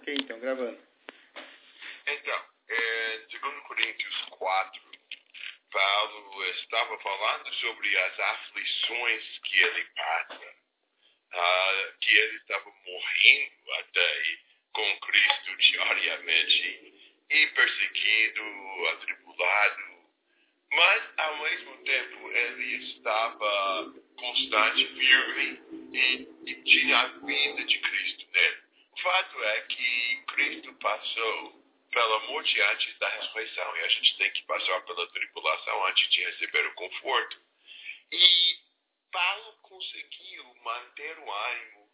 Ok, então, gravando. Então, é, 2 Coríntios 4, Paulo estava falando sobre as aflições que ele passa, ah, que ele estava morrendo até com Cristo diariamente, e perseguido, atribulado, mas ao mesmo tempo ele estava constante, firme e, e tinha a vida de Cristo nele. Fato é que Cristo passou pela morte antes da ressurreição e a gente tem que passar pela tribulação antes de receber o conforto. E Paulo conseguiu manter o ânimo,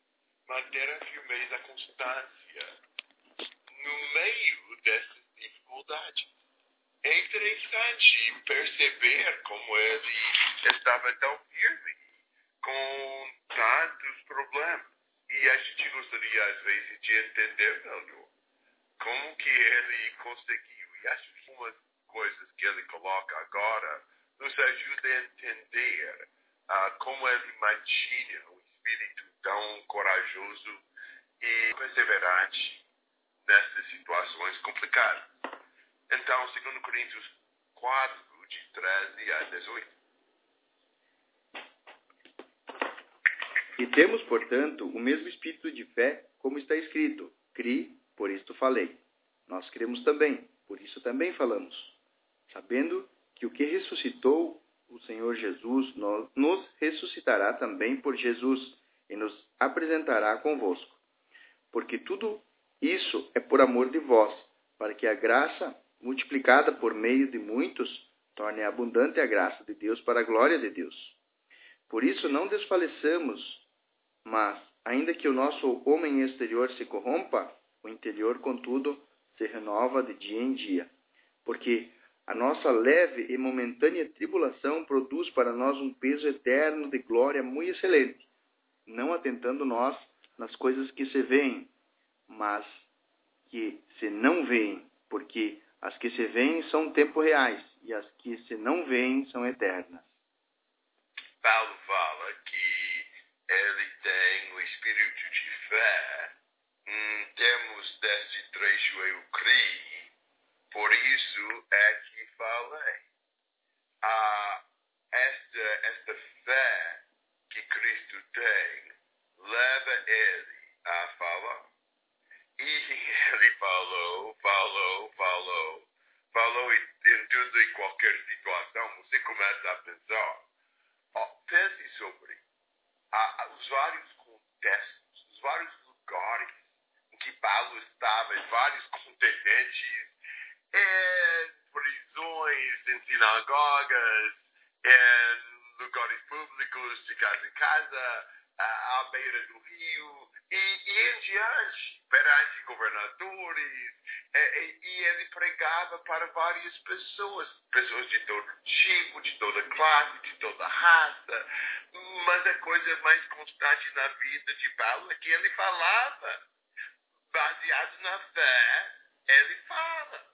manter a firmeza, a constância no meio dessas dificuldades. É interessante perceber como ele estava tão firme com tantos problemas. E a gente gostaria, às vezes, de entender melhor como que ele conseguiu. E acho que uma coisas que ele coloca agora nos ajuda a entender uh, como ele mantinha um espírito tão corajoso e perseverante nessas situações complicadas. Então, segundo Coríntios 4, de 13 a 18. E temos, portanto, o mesmo espírito de fé, como está escrito: Cri, por isto falei. Nós cremos também, por isso também falamos, sabendo que o que ressuscitou o Senhor Jesus nos ressuscitará também por Jesus e nos apresentará convosco. Porque tudo isso é por amor de vós, para que a graça, multiplicada por meio de muitos, torne abundante a graça de Deus para a glória de Deus. Por isso não desfaleçamos, mas, ainda que o nosso homem exterior se corrompa, o interior, contudo, se renova de dia em dia. Porque a nossa leve e momentânea tribulação produz para nós um peso eterno de glória muito excelente, não atentando nós nas coisas que se veem, mas que se não veem, porque as que se veem são tempo reais e as que se não veem são eternas. Paulo fala que ele tem o espírito de fé em termos deste trecho eu criei, por isso é que falei. Ah, esta, esta fé que Cristo tem leva ele a falar. E ele falou, falou, falou, falou em tudo e qualquer situação. Você começa a pensar. Oh, pense sobre ah, os vários contextos, os vários lugares em que Em vários continentes, em prisões, em sinagogas, em lugares públicos, de casa em casa, à beira do rio, e, e em diante, perante governadores, e, e, ele pregava para várias pessoas, pessoas de todo tipo, de toda classe, de toda raça, mas a coisa mais constante na vida de Paulo é que ele falava, baseado na fé, ele fala.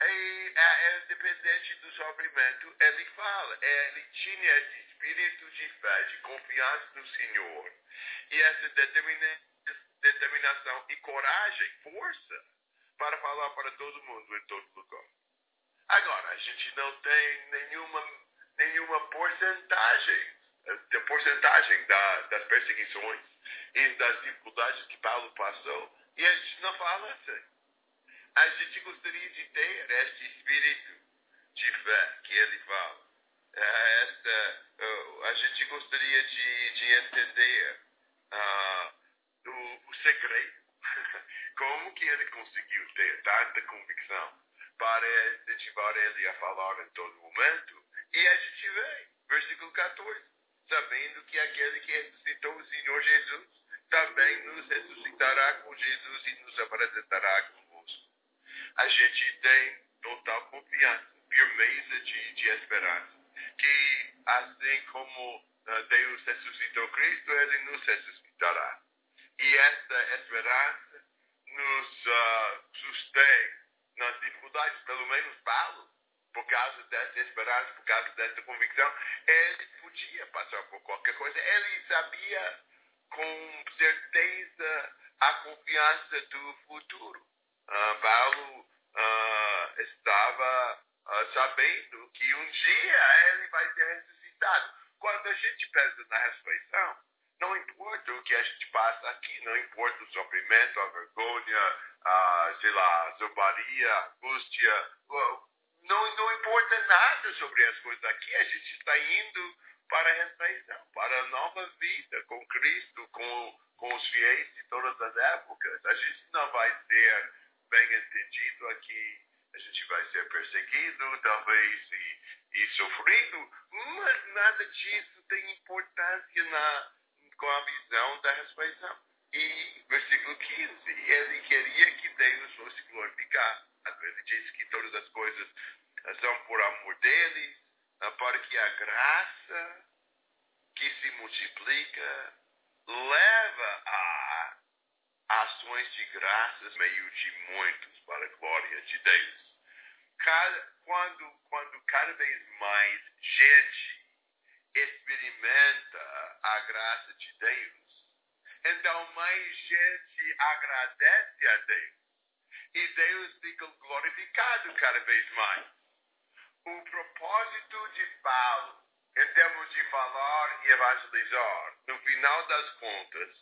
E, é, independente do sofrimento, ele fala. Ele tinha esse espírito de fé, de confiança no Senhor. E essa determina, determinação e coragem, força, para falar para todo mundo em todo lugar. Agora, a gente não tem nenhuma, nenhuma porcentagem, de porcentagem da, das perseguições e das dificuldades que Paulo passou. E a gente não fala assim. A gente gostaria de ter este espírito de fé que ele fala. Esta, a gente gostaria de, de entender uh, o, o segredo. Como que ele conseguiu ter tanta convicção para incentivar ele a falar em todo momento? E a gente vê, versículo 14, sabendo que aquele que ressuscitou o Senhor Jesus também nos ressuscitará com Jesus e nos apresentará convosco. A gente tem total confiança, firmeza de, de esperança, que assim como Deus ressuscitou Cristo, Ele nos ressuscitará. E esta esperança nos uh, sustém nas dificuldades, pelo menos Paulo, por causa dessa esperança, por causa dessa convicção, ele podia passar por qualquer coisa. Ele sabia com certeza a confiança do futuro. Uh, Paulo uh, estava uh, sabendo que um dia ele vai ser ressuscitado. Quando a gente pensa na ressurreição, não importa o que a gente passa aqui, não importa o sofrimento, a vergonha, a, sei lá, a zombaria, a angústia, não, não importa nada sobre as coisas aqui, a gente está indo para a ressurreição, para a nova vida com Cristo, com, com os fiéis de todas as épocas. A gente não vai ser bem entendido aqui, a gente vai ser perseguido, talvez, e, e sofrido, mas nada disso tem importância na, com a visão da ressurreição. E versículo 15, ele queria que Deus fosse glorificado. Ele diz que todas as coisas são por amor dele, para que a graça que se multiplica leva a ações de graças meio de muitos para a glória de Deus. Cada, quando, quando cada vez mais gente experimenta a graça de Deus, então mais gente agradece a Deus. E Deus fica glorificado cada vez mais. O propósito de Paulo, em termos de falar e evangelizar, no final das contas,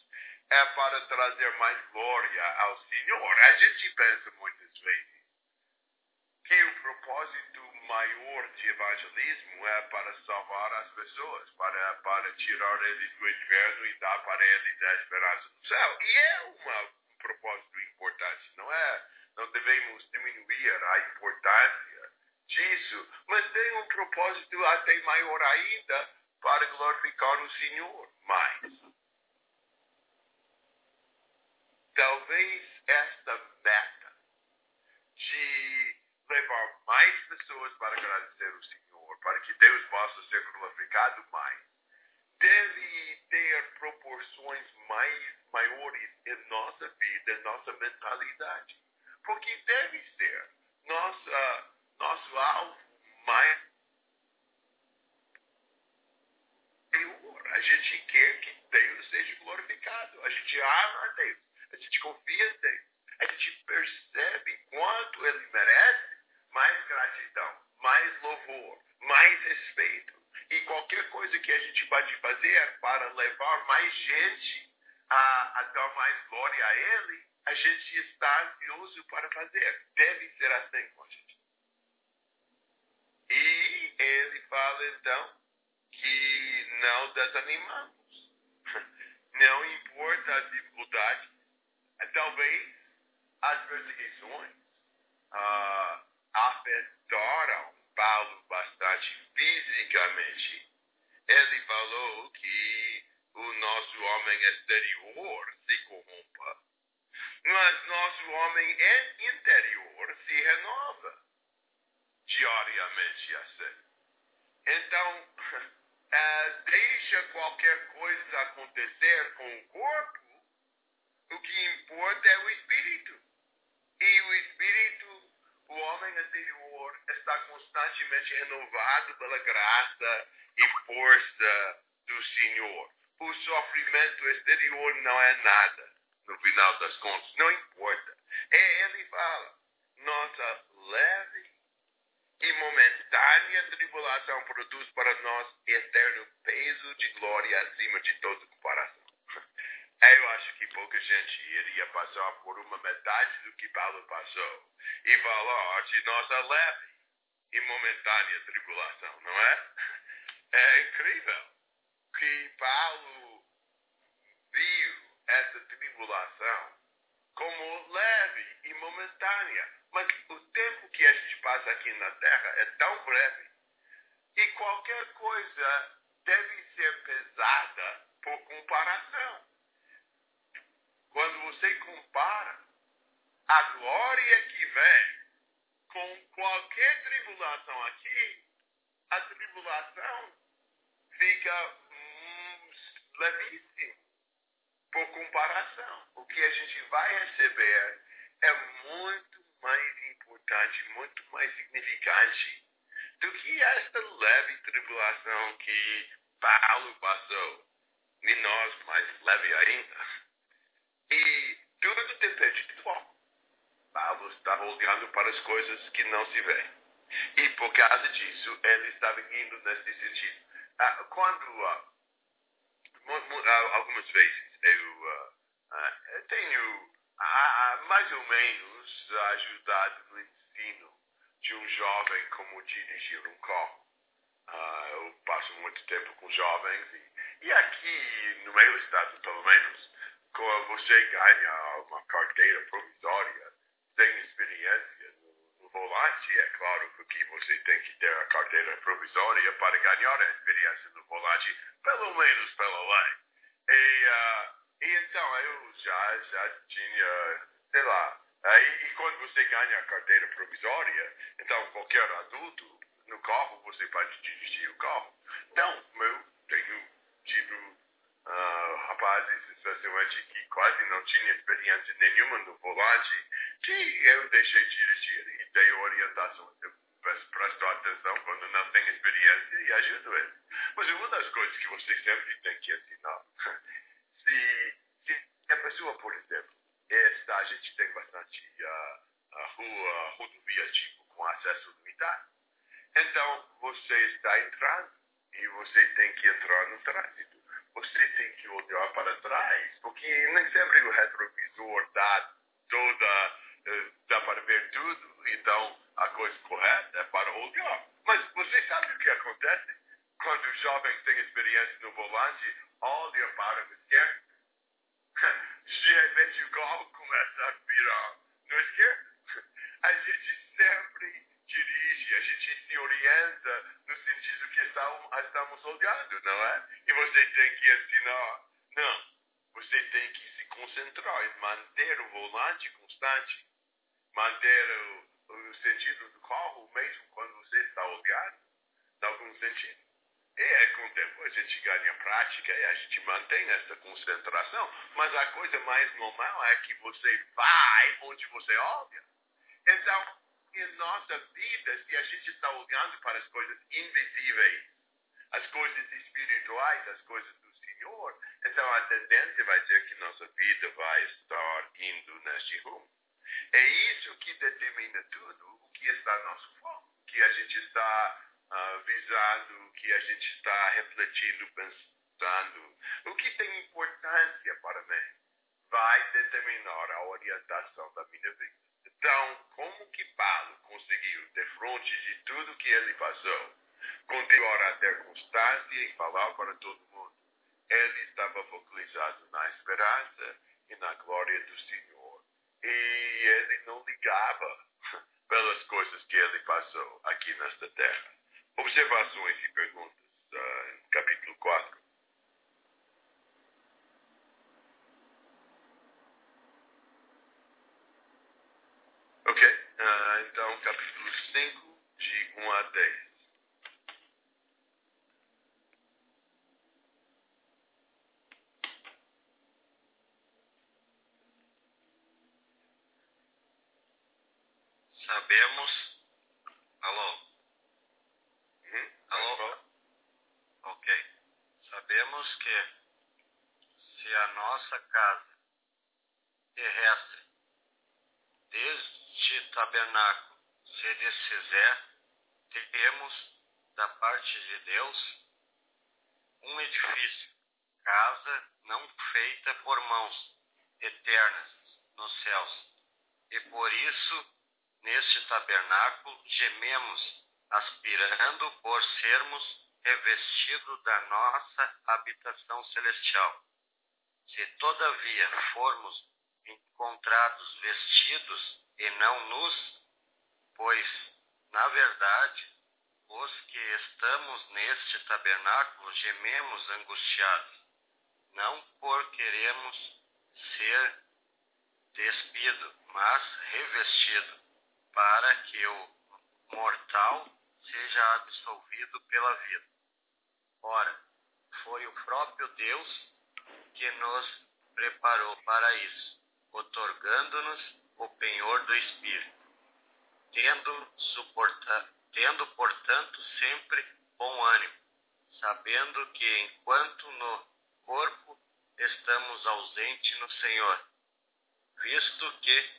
é para trazer mais glória ao Senhor. A gente pensa muitas vezes que o propósito maior de evangelismo é para salvar as pessoas, para, para tirar eles do inferno e dar para eles a esperança do céu. E é uma, um propósito importante, não é? Não devemos diminuir a importância disso, mas tem um propósito até maior ainda para glorificar o Senhor mais. Talvez esta meta de levar mais pessoas para agradecer o Senhor, para que Deus possa ser glorificado mais, deve ter proporções mais maiores em nossa vida, em nossa mentalidade. Porque deve ser nossa, nosso alvo mais maior. A gente quer que Deus seja glorificado. A gente ama a Deus. A gente confia em Deus. A gente percebe quanto Ele merece mais gratidão, mais louvor, mais respeito. E qualquer coisa que a gente pode fazer para levar mais gente a, a dar mais glória a Ele, a gente está ansioso para fazer. Deve ser assim com a gente. E ele fala então que não desanimamos. Não importa a dificuldade, talvez as perseguições. Uh, afetaram Paulo bastante fisicamente. Ele falou que o nosso homem exterior se corrompa, mas nosso homem interior se renova diariamente assim. Então, é, deixa qualquer coisa acontecer com o corpo, o que importa é o espírito. E o espírito o homem anterior está constantemente renovado pela graça e força do Senhor. O sofrimento exterior não é nada, no final das contas, não importa. E ele fala, nossa leve e momentânea tribulação produz para nós eterno peso de glória acima de toda comparação. Eu acho que pouca gente iria passar por uma metade do que Paulo passou e falar de nossa leve e momentânea tribulação, não é? É incrível que Paulo viu essa tribulação como leve e momentânea. Mas o tempo que a gente passa aqui na Terra é tão breve. E qualquer coisa deve ser pesada por comparação. Quando você compara a glória que vem com qualquer tribulação aqui, a tribulação fica hum, levíssima por comparação. O que a gente vai receber é muito mais importante, muito mais significante do que esta leve tribulação que Paulo passou. E nós mais leve ainda. E Tudo depende do foco. Paulo estava olhando para as coisas que não se veem. E por causa disso, ele estava indo nesse sentido. Ah, quando, ah, algumas vezes, eu ah, tenho mais ou menos ajudado no ensino de um jovem como dirigir um carro. eu passo muito tempo com jovens e, e aqui no meu estado, pelo menos, você ganha uma carteira provisória sem experiência no, no volante, é claro que você tem que ter a carteira provisória para ganhar a experiência no volante, pelo menos pela lei. E, uh, e então eu já, já tinha, sei lá, aí, e quando você ganha a carteira provisória, então qualquer adulto no carro você pode dirigir o carro. Então, eu tenho tido uh, rapazes, especialmente que quase não tinha experiência nenhuma no volante, que eu deixei dirigir e dei orientação. Eu presto atenção quando não tem experiência e ajudo ele. Mas uma das coisas que você sempre tem que ensinar, se, se a pessoa, por exemplo, esta, a gente tem bastante uh, rua, rodovia tipo com acesso limitado. Então, você está entrando e você tem que entrar no trânsito você tem que olhar para trás, porque nem sempre o retrovisor dá toda, uh, dá para ver tudo, então a coisa correta é para olhar. Mas você sabe o que acontece quando o jovem tem experiência no volante, olha para a esquerda, de repente o carro começa a virar no esquerdo. A gente sempre dirige, a gente se orienta no sentido que estamos olhando, não é? E você tem que ensinar. Não. Você tem que se concentrar em manter o volante constante, manter o, o sentido do carro mesmo quando você está olhando, em algum sentido. E é, com o tempo a gente ganha prática e a gente mantém essa concentração, mas a coisa mais normal é que você vai onde você olha. Então, em nossa vida, se a gente está olhando para as coisas invisíveis, as coisas espirituais, as coisas do Senhor, então a tendência vai ser que nossa vida vai estar indo neste rumo. É isso que determina tudo o que está no nosso foco, que a gente está uh, visando, que a gente está refletindo, pensando, o que tem importância para mim, vai determinar a orientação da minha vida. Então, como que Paulo conseguiu, de frente de tudo que ele passou, continuar a ter constância e falar para todo mundo? Ele estava focalizado na esperança e na glória do Senhor. E ele não ligava pelas coisas que ele passou aqui nesta terra. Observações e perguntas, uh, capítulo 4. Ok? Uh, então, capítulo 5, de 1 a 10. Sabemos. Alô? Uhum. Alô? Ok. Sabemos que se a nossa casa terrestre, desde este tabernáculo se desfizer, teremos da parte de Deus um edifício, casa não feita por mãos, eternas nos céus. E por isso, neste tabernáculo, gememos, aspirando por sermos revestidos da nossa habitação celestial. Se todavia formos encontrados vestidos e não nus, pois, na verdade, os que estamos neste tabernáculo gememos angustiados, não por queremos ser despido, mas revestido, para que o mortal seja absolvido pela vida. Ora, foi o próprio Deus que nos preparou para isso, otorgando-nos o penhor do Espírito, tendo, tendo, portanto, sempre bom ânimo, sabendo que enquanto no corpo estamos ausentes no Senhor, visto que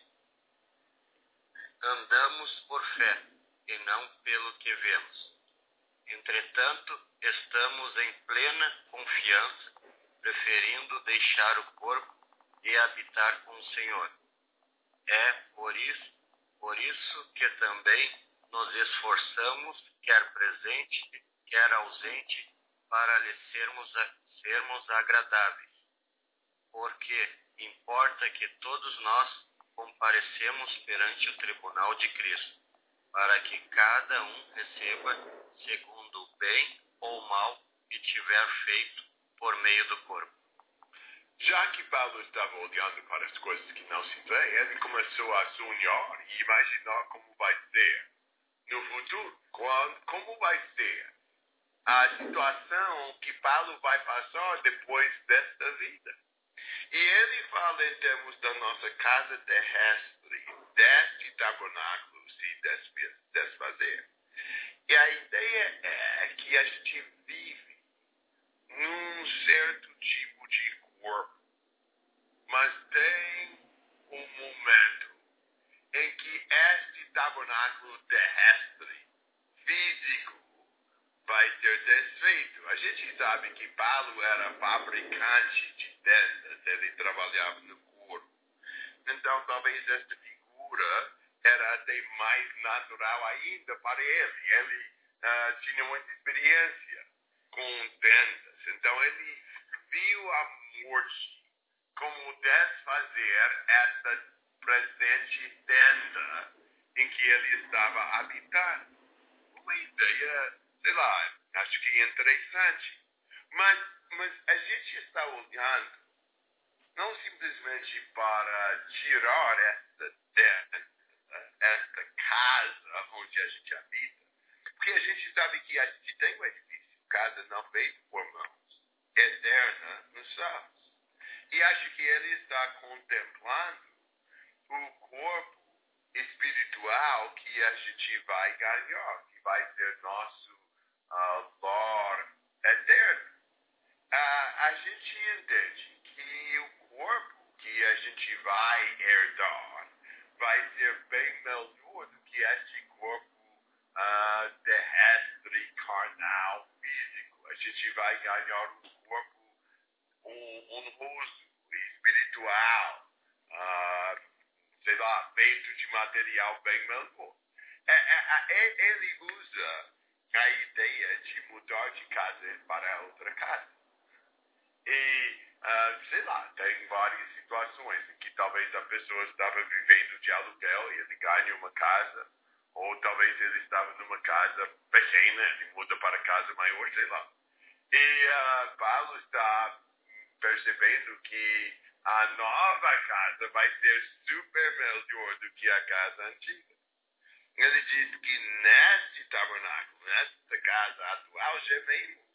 andamos por fé e não pelo que vemos. Entretanto, estamos em plena confiança, preferindo deixar o corpo e habitar com o Senhor. É por isso, por isso que também nos esforçamos, quer presente, quer ausente, para lhe sermos, sermos agradáveis. Porque importa que todos nós comparecemos perante o tribunal de Cristo, para que cada um receba segundo o bem ou mal que tiver feito por meio do corpo. Já que Paulo estava olhando para as coisas que não se vê, ele começou a sonhar e imaginar como vai ser no futuro, como vai ser a situação que Paulo vai passar depois desta vida. E ele fala em termos da nossa casa terrestre, deste tabernáculo se desfazer. E a ideia é que a gente vive num certo corpo, mas tem um momento em que este tabernáculo terrestre, físico, vai ser desfeito. A gente sabe que Paulo era fabricante de tendas, ele trabalhava no corpo. Então, talvez esta figura era até mais natural ainda para ele. Ele uh, tinha muita experiência com tendas. Então, ele viu a como desfazer esta presente tenda em que ele estava habitando. Uma ideia sei lá, acho que é interessante. Mas, mas a gente está olhando não simplesmente para tirar esta terra, esta casa onde a gente habita, porque a gente sabe que a gente tem um edifício, casa não feita por mãos, eterna nos céus. E acho que ele está contemplando o corpo espiritual que a gente vai ganhar, que vai ser nosso uh, Lord eterno, uh, a gente entende que o corpo que a gente vai herdar vai ser bem melhor do que este corpo uh, terrestre, carnal, físico. A gente vai ganhar um honroso, espiritual, uh, sei lá, feito de material bem melhor. É, é, é, ele usa a ideia de mudar de casa para outra casa. E, uh, sei lá, tem várias situações em que talvez a pessoa estava vivendo de aluguel e ele ganha uma casa, ou talvez ele estava numa casa pequena e muda para casa maior, sei lá. E uh, Paulo está percebendo que a nova casa vai ser super melhor do que a casa antiga. Ele diz que neste tabernáculo, nesta casa atual, gememos,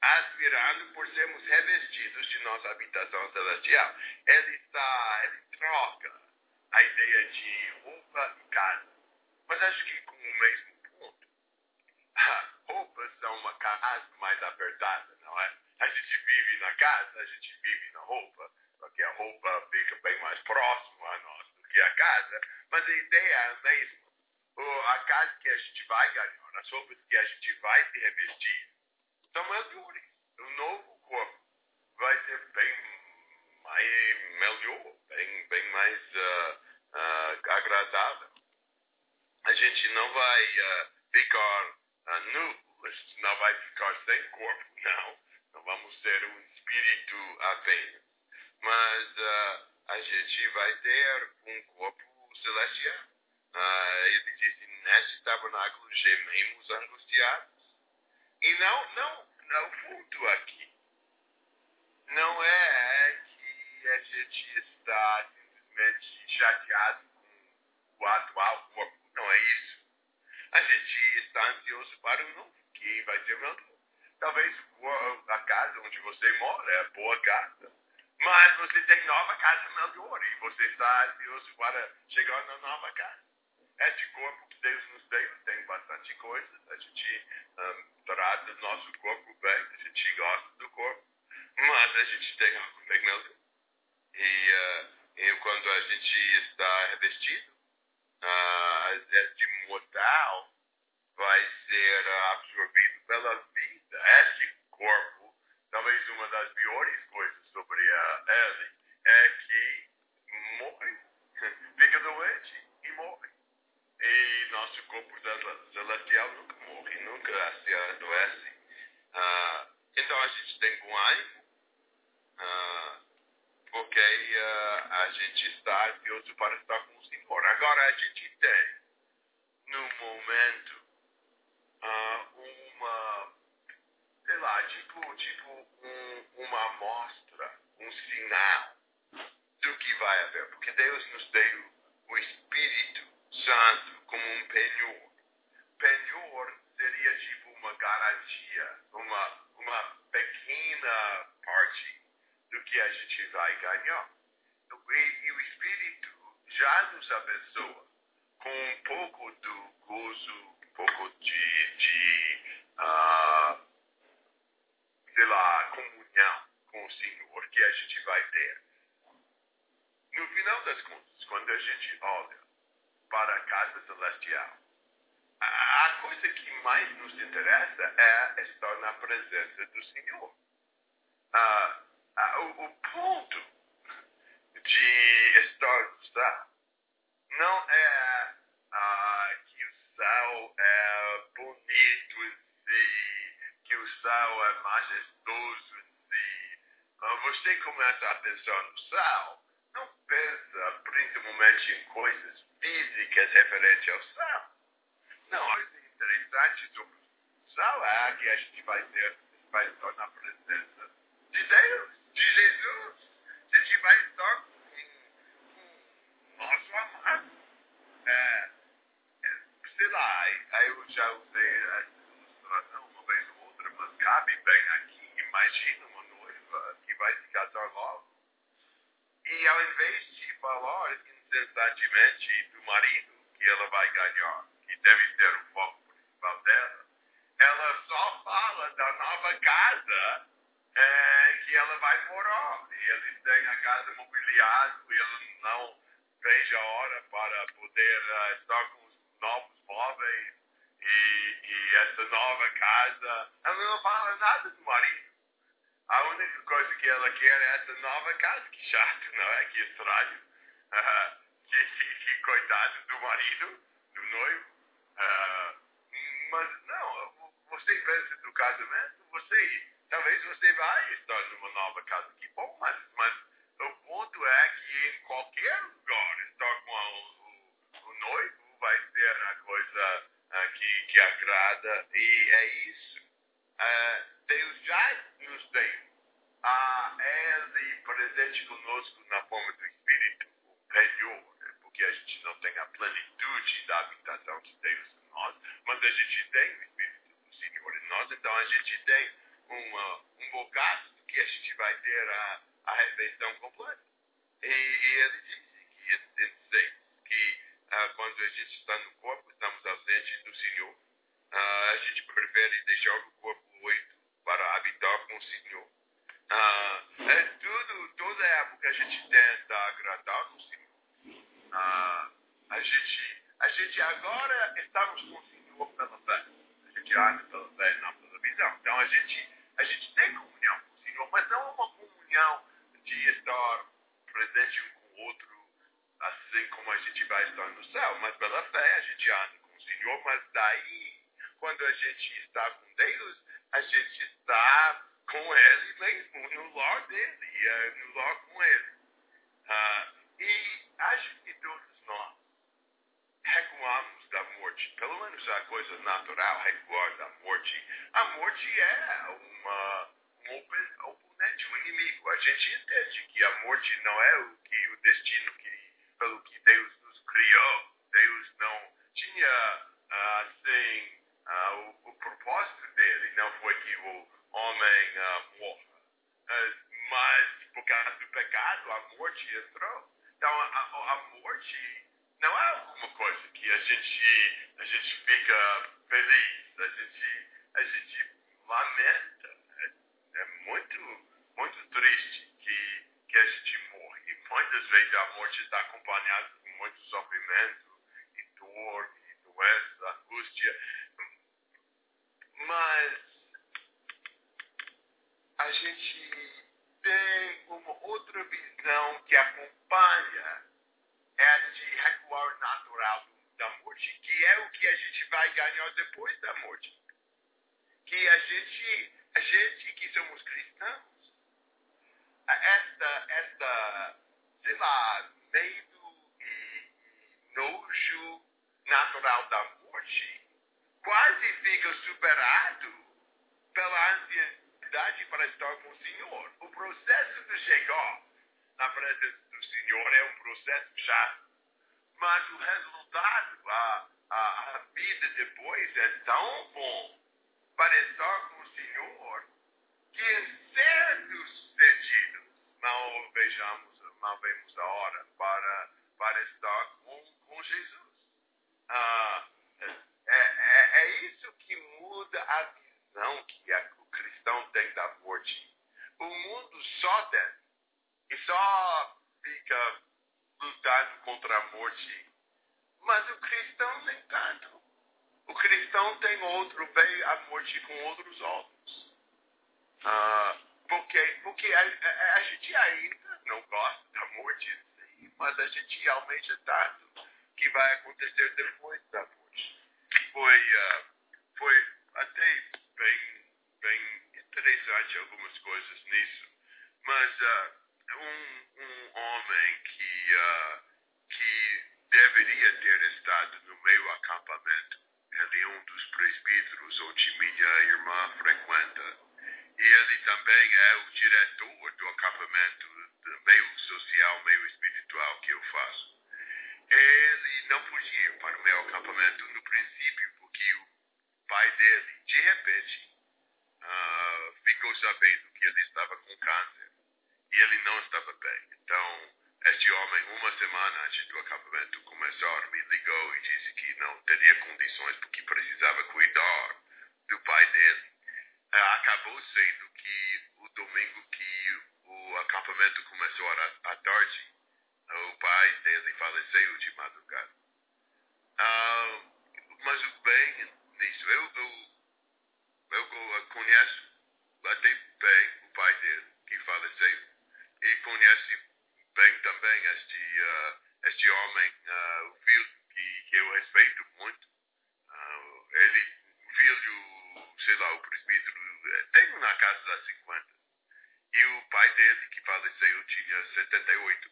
aspirando por sermos revestidos de nossa habitação celestial. Ele está, ele troca a ideia de roupa e casa. Mas acho que com o mesmo ponto. Roupas são uma casa mais apertada, não é? A gente vive na casa, a gente vive na roupa, porque a roupa fica bem mais próximo a nós do que a casa, mas a ideia é a mesma a casa que a gente vai ganhar, as roupas que a gente vai se revestir, são melhores. O novo corpo vai ser bem mais melhor, bem, bem mais uh, uh, agradável. A gente não vai uh, ficar nu, não vai ficar sem corpo, não. Não vamos ser um espírito apenas. Mas a gente vai ter um corpo celestial. Uh, ele disse, neste tabernáculo gememos angustiados. E não, não, não fundo aqui. Não é que a gente está simplesmente chateado com o atual corpo. Não é isso. A gente está ansioso para o novo, que vai ser melhor. Talvez a casa onde você mora é boa casa. Mas você tem nova casa melhor e ansioso para chegar na nova casa. Este corpo que Deus nos deu tem bastante coisa. A gente um, trata nosso corpo bem, a gente gosta do corpo, mas a gente tem algo melhor. E uh, E quando a gente está revestido, uh, este modal vai ser absorvido pela vida. Este corpo, talvez uma das piores coisas sobre ele, é que doente e morre. E nosso corpo celestial nunca morre, nunca se adoece. Uh, então a gente tem bom ânimo, uh, porque uh, a gente está ansioso para estar com o Senhor. Agora a gente tem, no momento, uma, sei lá, tipo, tipo um, uma amostra, um sinal do que vai haver. Porque Deus nos deu o Espírito Santo como um penhor. Penhor seria tipo uma garantia, uma, uma pequena parte do que a gente vai ganhar. E, e o Espírito já nos abençoa com um pouco do gozo, um pouco de, de uh, sei lá, comunhão com o Senhor que a gente vai ter. No final das contas, quando a gente olha para a casa celestial, a coisa que mais nos interessa é estar na presença do Senhor. Ah, ah, o, o, ponto de estar céu não é ah, que o céu é bonito em si, que o céu é majestoso em si. Ah, você começa a pensar no céu, em coisas físicas referentes ao céu não, coisa interessante sobre o sal é que a gente vai ter, vai estar na presença de Deus, de Jesus. A gente vai estar com, com nosso amado. É, é, sei lá, eu já usei essa ilustração uma vez ou outra, mas cabe bem aqui. Imagina uma noiva que vai se casar logo. E ao invés de falar incessantemente do marido que ela vai ganhar, que deve ser o foco principal dela, ela só fala da nova casa é, que ela vai morar. E eles têm a casa mobiliada e ele não veja a hora para poder uh, estar com os novos móveis e, e, essa nova casa. Ela não fala nada do marido. A única coisa que ela quer é essa nova casa. Que chato, não é? Que estranho. Uh, que, coitado do marido, do noivo. Uh, mas não, você pensa no casamento, você talvez você vai estar numa nova casa, que bom, mas, mas o ponto é que em qualquer lugar estar com a, o, o, noivo vai ser a coisa uh, que, que agrada e é isso. Uh, Deus já nos deu a Ele presente conosco na forma do Espírito, o penhor porque a gente não tem a plenitude da habitação de Deus em nós, mas a gente tem o Espírito do Senhor em nós, então a gente tem uma, um bocado que a gente vai ter a, a refeição completa. E, e ele disse que, ele disse que uh, quando a gente está no corpo, estamos ausentes do Senhor. Uh, a gente prefere deixar o corpo oito para habitar com o Senhor. Uh, é tudo, toda época a gente tenta agradar o Senhor ah, a, gente, a gente agora estamos com o Senhor pela fé. A gente anda pela fé, não pela visão. Então a gente, a gente tem comunhão com o Senhor, mas não uma comunhão de estar presente um com o outro, assim como a gente vai estar no céu. Mas pela fé a gente anda com o Senhor, mas daí, quando a gente está com Deus, a gente está com Ele mesmo, no lar dele, uh, no lar com Ele. Uh, e acho que todos nós recuamos da morte, pelo menos a coisa natural, recuar da morte. A morte é uma, um oponente, um inimigo. A gente entende que a morte não é o, que, o destino que, pelo que Deus nos criou. Deus não tinha, assim, uh, o, o, propósito dele não foi que o homem uh, morra. Uh, mas, por causa do pecado, a morte entrou. Então, a, a, morte não é alguma coisa que a gente, a gente fica feliz, a gente, a gente lamenta. É, é muito, muito triste que, que a gente morre. Muito muitas vezes a morte está acompanhada com muito sofrimento e dor e doença, angústia. Mas a gente tem uma outra visão que acompanha é de recuar natural da morte, que é o que a gente vai ganhar depois da morte. Que a gente, a gente que somos cristãos, esta, esta, sei lá, medo e nojo natural da morte quase fica superado pela ansiedade para estar com o Senhor. O processo de chegar na presença do Senhor é um processo chato, mas o resultado, a, a, a vida depois é tão bom para estar com o Senhor que em certos sentidos não vejamos, não vemos a hora para, para estar com, com Jesus. Ah, é, é, é isso que muda a visão que a, o cristão tem da morte. O mundo só tem e só fica lutando contra a morte. Mas o cristão nem tanto. O cristão tem outro, vê a morte com outros olhos. Ah, porque porque a, a, a, gente ainda não gosta da morte em si, mas a gente realmente tanto que vai acontecer depois da morte. Foi, uh, foi até bem, bem interessante algumas coisas nisso. Mas uh, um, um homem que, uh, que deveria ter estado no meio acampamento. Ele é um dos presbíteros onde minha irmã frequenta. E ele também é o diretor do acampamento meio social, meio espiritual que eu faço. Ele não podia ir para o meu acampamento no princípio, porque o pai dele, de repente, uh, sabendo que ele estava com câncer e ele não estava bem. Então, este homem, uma semana antes do acampamento começar, me ligou e disse que não teria condições porque precisava cuidar do pai dele. Ah, acabou sendo que o domingo que o acampamento começou à tarde, o pai dele faleceu de madrugada. Uh, mas o bem nisso, eu, eu, eu conheço até bem o pai dele que faleceu e conhece bem também este, uh, este homem, uh, o filho que, que, eu respeito muito. Uh, ele, o filho, sei lá, o presbítero, eh, tem na casa das 50. E o pai dele, que faleceu, tinha 78.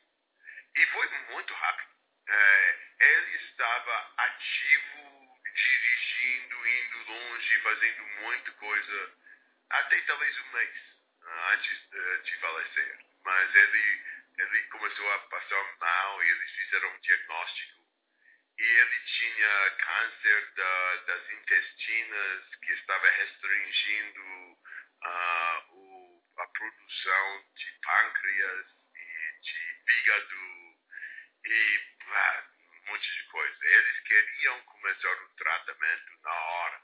E foi muito rápido. É, ele estava ativo, dirigindo, indo longe, fazendo muita coisa, até talvez um mês antes de, de falecer mas ele, ele começou a passar mal e eles fizeram um diagnóstico. E ele tinha câncer da, das intestinas que estava restringindo uh, o, a produção de pâncreas e de fígado e ah, um monte de coisa. Eles queriam começar o tratamento na hora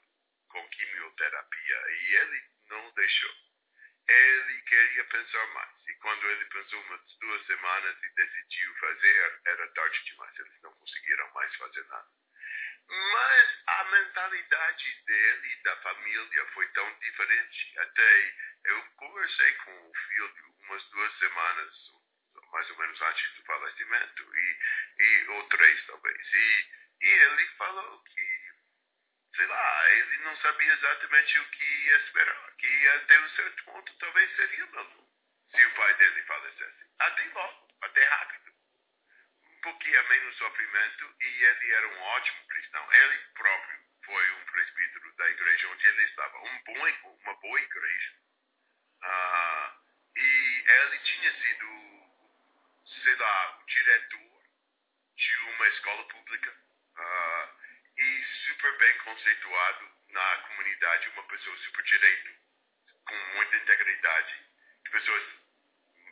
com quimioterapia e ele não deixou ele queria pensar mais. E quando ele pensou umas duas semanas e decidiu fazer, era tarde demais. Eles não conseguiram mais fazer nada. Mas a mentalidade dele e da família foi tão diferente. Até eu conversei com o filho umas duas semanas, mais ou menos antes do falecimento, e, e ou três talvez. E, e ele falou que sei lá, ele não sabia exatamente o que ia esperar, que até um certo ponto talvez seria mesmo, se o pai dele falecesse. Até logo, até rápido. Porque é menos sofrimento e ele era um ótimo cristão. Ele próprio foi um presbítero da igreja onde ele estava, um bom, uma boa igreja. Ah, e ele tinha sido, sei lá, o diretor de uma escola pública. Ah, e super bem conceituado na comunidade, uma pessoa super direito, com muita integridade. Pessoas,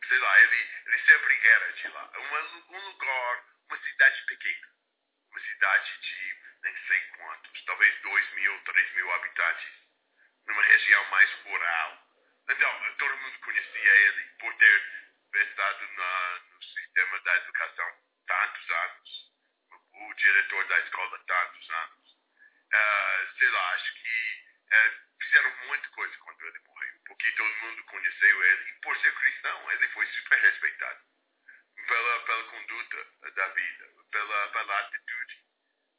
sei lá, ele, ele sempre era de lá. Uma, um lugar, uma cidade pequena, uma cidade de nem sei quantos, talvez dois mil, três mil habitantes, numa região mais rural. Então, todo mundo conhecia ele por ter estado na, no sistema da diretor da escola tá tantos anos. Uh, sei lá, acho que uh, fizeram muita coisa quando ele morreu, porque todo mundo conheceu ele e por ser cristão ele foi super respeitado pela, pela conduta da vida, pela, pela atitude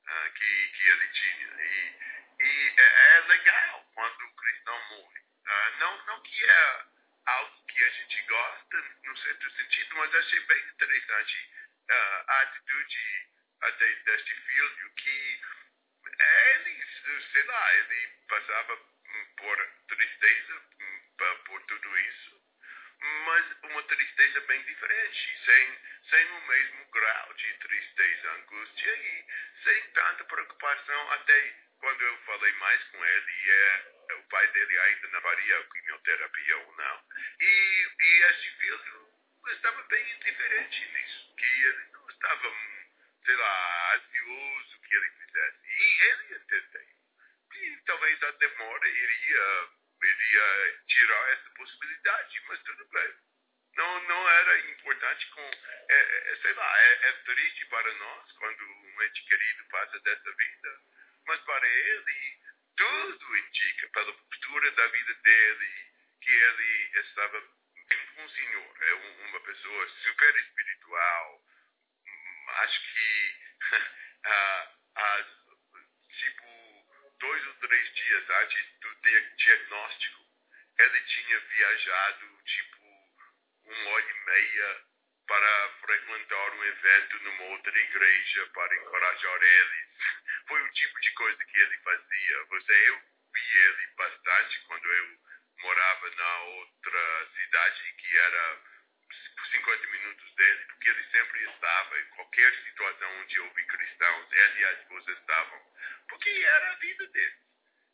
uh, que, que ele tinha. E, e é, é legal quando o cristão morre. não, não que é algo que a gente gosta, no certo sentido, mas achei bem interessante a atitude até deste filho que ele, sei lá, ele passava por tristeza por tudo isso, mas uma tristeza bem diferente, sem, sem o mesmo grau de tristeza, angústia e sem tanta preocupação até quando eu falei mais com ele e é, o pai dele ainda não faria quimioterapia ou não. E, e esse filho estava bem indiferente nisso, que ele não estava, sei lá, ansioso que ele fizesse. E ele entendeu. E talvez a demora iria, iria tirar essa possibilidade, mas tudo bem. Não, não era importante com, é, é, sei lá, é, é triste para nós quando um ente querido passa dessa vida, mas para ele tudo indica, pela postura da vida dele, que ele estava bem o Senhor. É uma pessoa super espiritual. Acho que uh, tipo dois ou três dias antes do diagnóstico, ele tinha viajado tipo uma hora e meia para frequentar um evento numa outra igreja para encorajar eles. Foi o tipo de coisa que ele fazia. Você, eu vi ele bastante quando eu morava na outra cidade que era 50 minutos dele, porque ele sempre estava em qualquer situação onde vi cristãos, ele e a esposa estavam, porque era a vida deles.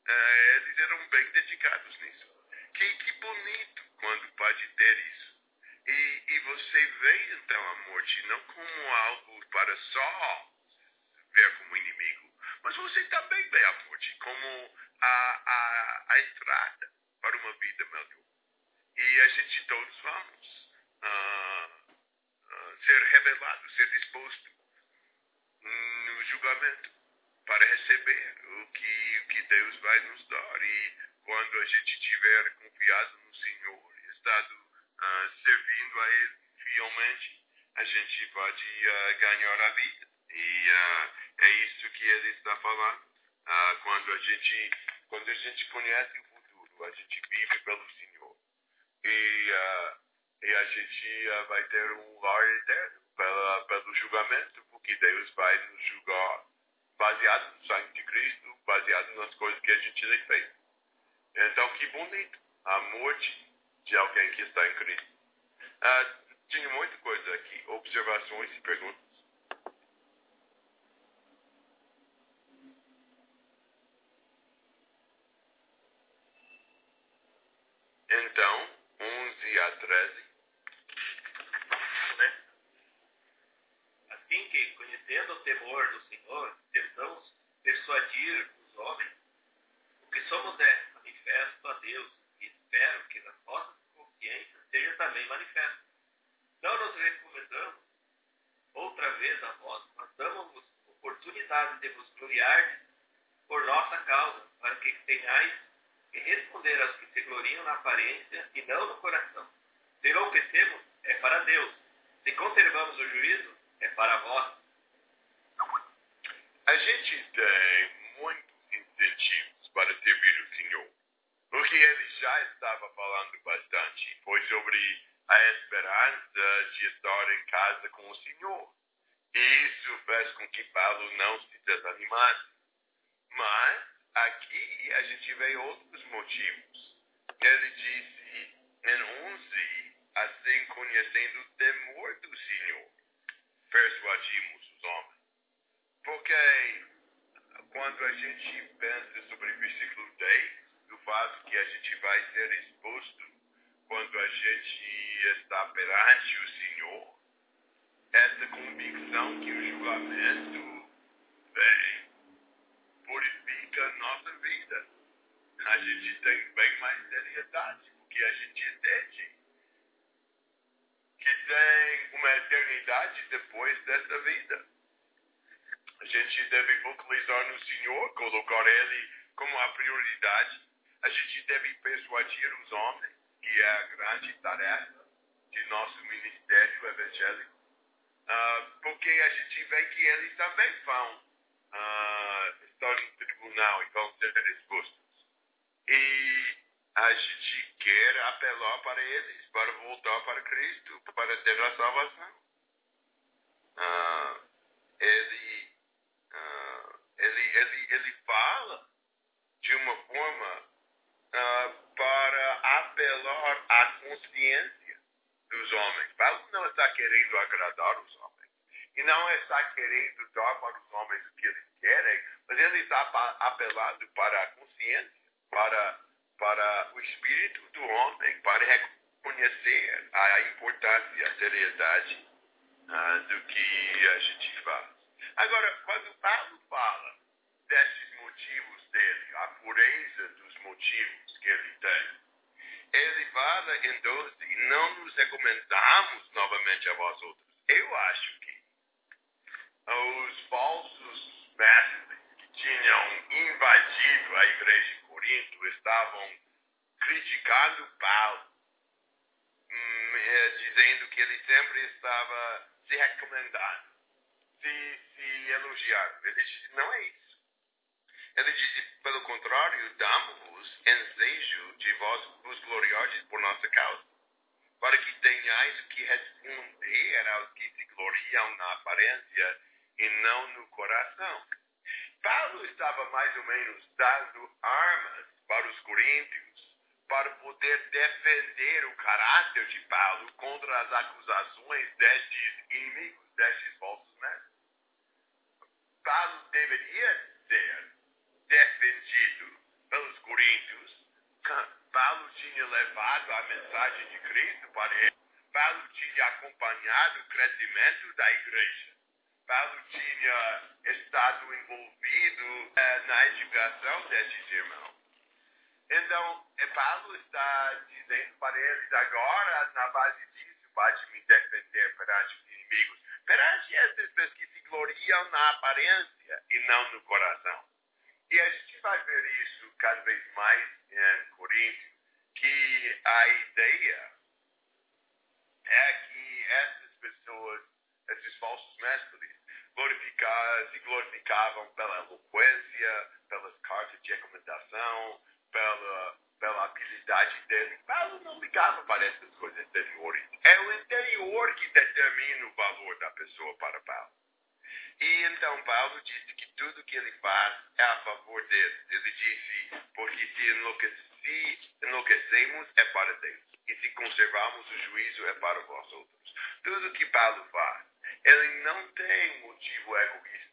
Uh, eles eram bem dedicados nisso. Que, que bonito quando pode ter isso. E, e você vê então a morte não como algo para só ver como inimigo, mas você também vê a morte como a, a, a estrada para uma vida melhor. E a gente todos vamos uh, uh, ser revelados, ser disposto no julgamento para receber o que, o que Deus vai nos dar. E quando a gente tiver confiado no Senhor, estado uh, servindo a Ele fielmente, a gente pode uh, ganhar a vida. E uh, é isso que Ele está falando. quando, a gente, quando a gente conhece o futuro, a gente vive pelo Senhor. E, e a gente vai ter um lar eterno pelo julgamento, porque Deus vai nos julgar baseado no sangue de Cristo, baseado nas coisas que a gente tem feito. Então, que bonito. A morte de alguém que está em Cristo. Ah, tinha muita coisa aqui, observações e perguntas. Então, 11 a 13. Né? Assim que, conhecendo o temor do Senhor, tentamos persuadir os homens, o que somos é manifesto a Deus espero que na nossa consciência seja também manifesto. Não nos recomendamos outra vez a vós, mas damos-vos oportunidade de vos gloriar por nossa causa, para que tenhais que responder aos que se gloriam na aparência e não no coração. Se enlouquecemos, é para Deus. Se conservamos o juízo, é para vós. A gente tem muitos incentivos para servir o Senhor. O que ele já estava falando bastante foi sobre a esperança de estar em casa com o Senhor. Isso fez com que Paulo não se desanimasse. Mas aqui a gente vê outros motivos. Ele disse em 11, assim conhecendo o temor do Senhor, persuadimos os homens. Porque pensa sobre o 10, do fato que a gente vai ser exposto quando a gente está perante o Senhor, essa convicção que o julgamento vem, purifica nossa vida. A gente tem bem mais seriedade, porque a gente entende que tem uma eternidade depois dessa vida. A gente deve focalizar no Senhor, colocar Ele como a prioridade a gente deve persuadir os homens, que é a grande tarefa de nosso ministério evangélico, uh, porque a gente vê que eles também vão uh, estar no tribunal e vão ser expostos. E a gente quer apelar para eles, para voltar para Cristo, para ter a salvação. Uh, ele, ele, ele, fala de uma forma uh, para apelar à consciência dos homens. Paulo não está querendo agradar os homens. E não está querendo dar para os homens o que eles querem, mas ele está apelando para a consciência, para, para o espírito do homem, para reconhecer a importância, a seriedade uh, do que a gente faz. Agora, quando Paulo fala motivos dele, a pureza dos motivos que ele tem, ele fala em 12, não nos recomendamos novamente a vós outros. Eu acho que os falsos mestres que tinham invadido a igreja de Corinto estavam criticando Paulo, hum, eh, dizendo que ele sempre estava se recomendando, se, se elogiando. Ele disse, não é isso. Ele disse, pelo contrário, damos-vos ensejo de vós os gloriosos por nossa causa, para que tenhais o que responder aos que se gloriam na aparência e não no coração. Paulo estava mais ou menos dando armas para os coríntios para poder defender o caráter de Paulo contra as acusações destes inimigos, destes falsos mestres. Paulo deveria ser defendido pelos coríntios. Paulo tinha levado a mensagem de Cristo para ele. Paulo tinha acompanhado o crescimento da igreja. Paulo tinha estado envolvido eh, na educação desses irmãos. Então, eh, Paulo está dizendo para eles, agora, na base disso, pode me defender perante os inimigos, perante pessoas que se gloriam na aparência e não no coração. E a gente vai ver isso cada vez mais em Corinto, que a ideia é que essas pessoas, esses falsos mestres, se glorificavam pela eloquência, pelas cartas de recomendação, pela, pela habilidade dele. Paulo não ligava para essas coisas exteriores. É o interior que determina o valor da pessoa para Paulo. E então Paulo disse que tudo que ele faz é a favor dele. Ele disse, porque se enlouqueci, enlouquecemos é para Deus. E se conservarmos o juízo é para vós outros. Tudo que Paulo faz, ele não tem motivo egoísta.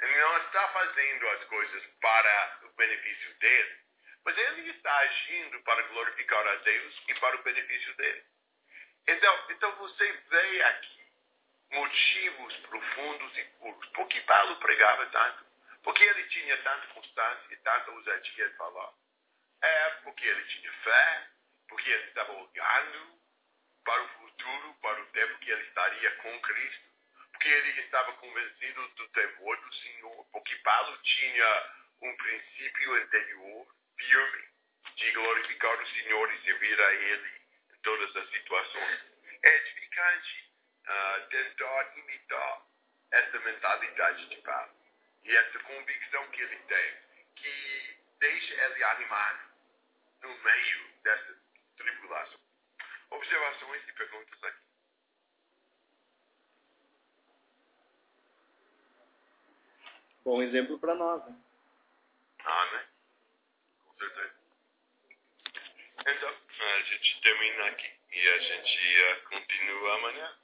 Ele não está fazendo as coisas para o benefício dele, mas ele está agindo para glorificar a Deus e para o benefício dele. Então, então você vê aqui motivos profundos e puros. Por que Paulo pregava tanto? Porque ele tinha tanta constância e tanta ousadia de falar. É porque ele tinha fé, porque ele estava olhando para o futuro, para o tempo que ele estaria com Cristo, porque ele estava convencido do temor do Senhor, porque Paulo tinha um princípio interior firme de glorificar o Senhor e servir a Ele em todas as situações. É edificante uh, tentar imitar essa mentalidade de Paulo e essa convicção que ele tem, que deixa ele animado no meio dessa tribulação. Observações e perguntas aqui. Bom exemplo para nós, né? Ah, né? Com certeza. Então, a gente termina aqui e a gente uh, continua amanhã.